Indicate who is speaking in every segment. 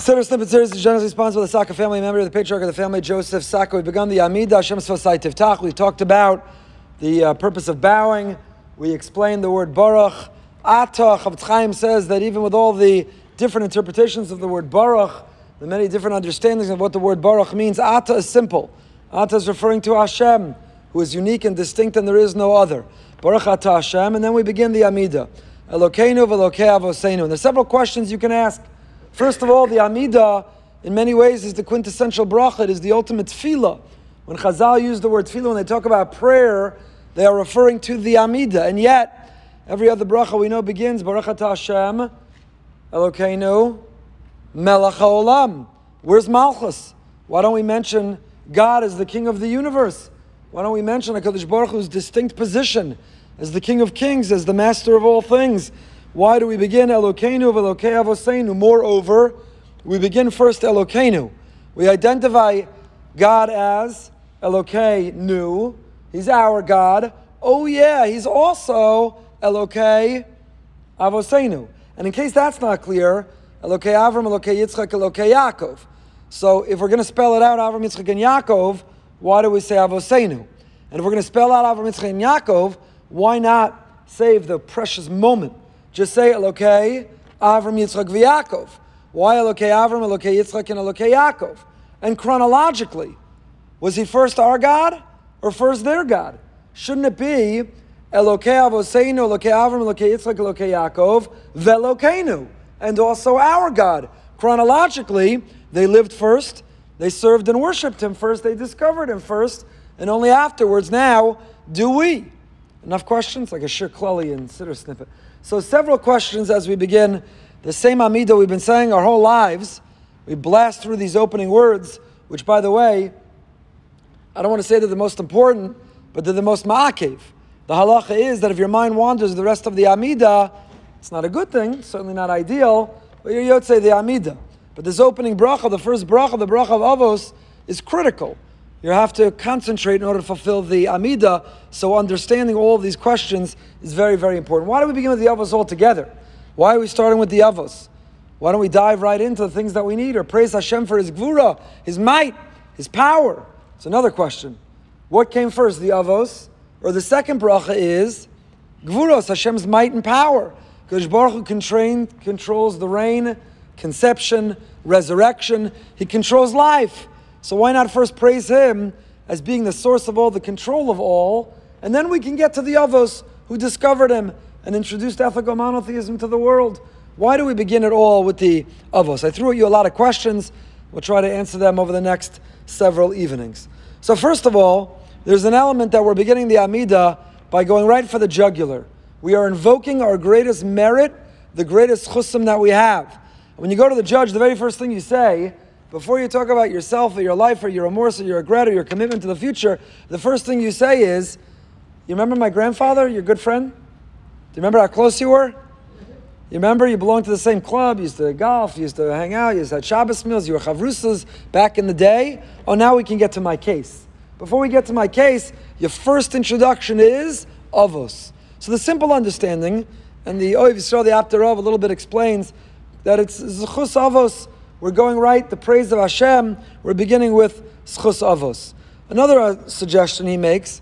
Speaker 1: Siddur Snippet series is generously sponsored by the Saka family, member of the patriarch of the family, Joseph Saka. We've begun the Amida Hashem Sfasai Tiftach. We talked about the uh, purpose of bowing. We explained the word Baruch. Ata Chofetz Chaim says that even with all the different interpretations of the word Baruch, the many different understandings of what the word Baruch means, Ata is simple. Ata is referring to Hashem, who is unique and distinct and there is no other. Baruch Ata Hashem, and then we begin the Amida. Elokeinu v'Elokei Avoseinu. And there's several questions you can ask. First of all, the Amida, in many ways, is the quintessential bracha. It is the ultimate tefillah. When Chazal use the word tefillah, when they talk about prayer, they are referring to the Amida. And yet, every other bracha we know begins, Baruch Hashem, Elokeinu, Melech HaOlam. Where's Malchus? Why don't we mention God as the King of the universe? Why don't we mention HaKadosh Baruch Hu's distinct position as the King of Kings, as the Master of all things? Why do we begin Elokeinu v'Elokei Avoseinu? Moreover, we begin first Elokeinu. We identify God as Elokeinu. He's our God. Oh yeah, He's also Elokei Avoseinu. And in case that's not clear, Elokei Avram, Elokei Yitzchak, Elokei Yaakov. So if we're going to spell it out, Avram, Yitzchak, and Yaakov, why do we say Avoseinu? And if we're going to spell out Avram, Yitzchak, and Yaakov, why not save the precious moment? Just say Elokei, Avram, Yitzchak, V'Yakov. Why Elokei Avram, Elokei Yitzchak, and Elokei Yaakov? And chronologically, was he first our God or first their God? Shouldn't it be Elokei Avoseinu, Elokei Avram, Elokei Yitzchak, Elokei Yaakov, Velokeinu, and also our God? Chronologically, they lived first, they served and worshipped Him first, they discovered Him first, and only afterwards now do we. Enough questions? Like a Klali and Siddur snippet. So, several questions as we begin the same Amida we've been saying our whole lives. We blast through these opening words, which, by the way, I don't want to say they're the most important, but they're the most ma'akev. The halacha is that if your mind wanders the rest of the Amida, it's not a good thing, certainly not ideal, but you're say the Amida. But this opening bracha, the first bracha, the bracha of Avos, is critical. You have to concentrate in order to fulfill the Amida. So understanding all of these questions is very, very important. Why do we begin with the Avos altogether? Why are we starting with the Avos? Why don't we dive right into the things that we need or praise Hashem for His Gvura, His might, His power? It's another question. What came first, the Avos? Or the second bracha is Gvuros, Hashem's might and power. Because Baruch Hu controls the rain, conception, resurrection. He controls life. So why not first praise Him as being the source of all, the control of all, and then we can get to the Avos who discovered Him and introduced ethical monotheism to the world. Why do we begin it all with the Avos? I threw at you a lot of questions. We'll try to answer them over the next several evenings. So first of all, there's an element that we're beginning the Amida by going right for the jugular. We are invoking our greatest merit, the greatest chusim that we have. When you go to the judge, the very first thing you say before you talk about yourself or your life or your remorse or your regret or your commitment to the future, the first thing you say is, You remember my grandfather, your good friend? Do you remember how close you were? You remember you belonged to the same club, you used to golf, you used to hang out, you used to have Shabbos meals, you were chavrusas back in the day. Oh, now we can get to my case. Before we get to my case, your first introduction is avos. So the simple understanding, and the Ohev Yisrael, the Apter Rav, a little bit explains that it's zechus avos we're going right, the praise of Hashem, we're beginning with zechus Avos. Another uh, suggestion he makes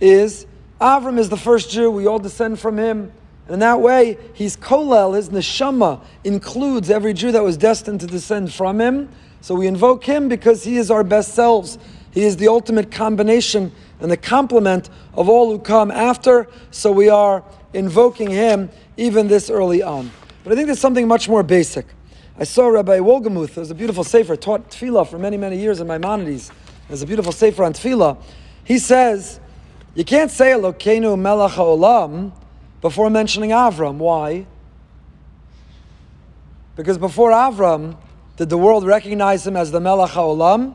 Speaker 1: is Avram is the first Jew, we all descend from him. And in that way, he's kolel, his neshama includes every Jew that was destined to descend from him. So we invoke him because he is our best selves. He is the ultimate combination and the complement of all who come after. So we are invoking him even this early on. But I think there's something much more basic. I saw Rabbi Wohlgemuth, there's a beautiful sefer, taught tefillah for many, many years in Maimonides. There's a beautiful sefer on tefillah. He says, you can't say Elokeinu melech haolam before mentioning Avram. Why? Because before Avram, did the world recognize him as the melech haolam?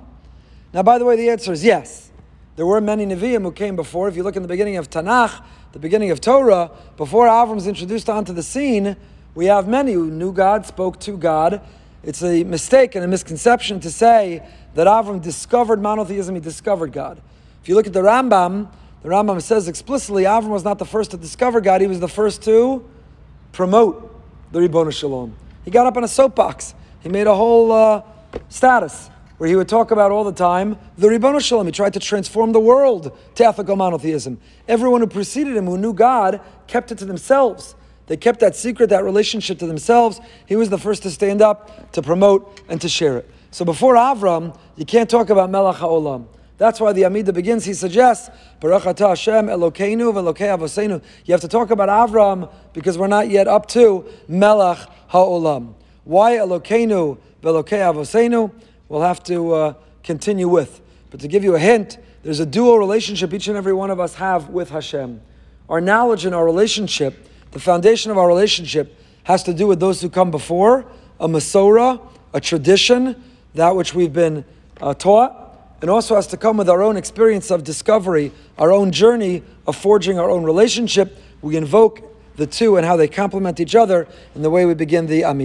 Speaker 1: Now, by the way, the answer is yes. There were many Nevi'im who came before. If you look in the beginning of Tanakh, the beginning of Torah, before Avram's introduced onto the scene, we have many who knew God, spoke to God. It's a mistake and a misconception to say that Avram discovered monotheism, he discovered God. If you look at the Rambam, the Rambam says explicitly Avram was not the first to discover God, he was the first to promote the Ribbono Shel Olam. He got up on a soapbox. he made a whole uh, status where he would talk about all the time the Ribbono Shel Olam. He tried to transform the world to ethical monotheism. Everyone who preceded him, who knew God, kept it to themselves. They kept that secret, that relationship to themselves. He was the first to stand up, to promote, and to share it. So before Avram, you can't talk about Melech HaOlam. That's why the Amida begins. He suggests, Baruch Atah Hashem Elokeinu v'Elokei Avosenu. You have to talk about Avram because we're not yet up to Melech HaOlam. Why Elokeinu v'Elokei Avosenu? We'll have to uh, continue with. But to give you a hint, there's a dual relationship each and every one of us have with Hashem. Our knowledge and our relationship, the foundation of our relationship, has to do with those who come before, a Masorah, a tradition, that which we've been uh, taught and also has to come with our own experience of discovery, our own journey of forging our own relationship. We invoke the two and how they complement each other in the way we begin the Amid.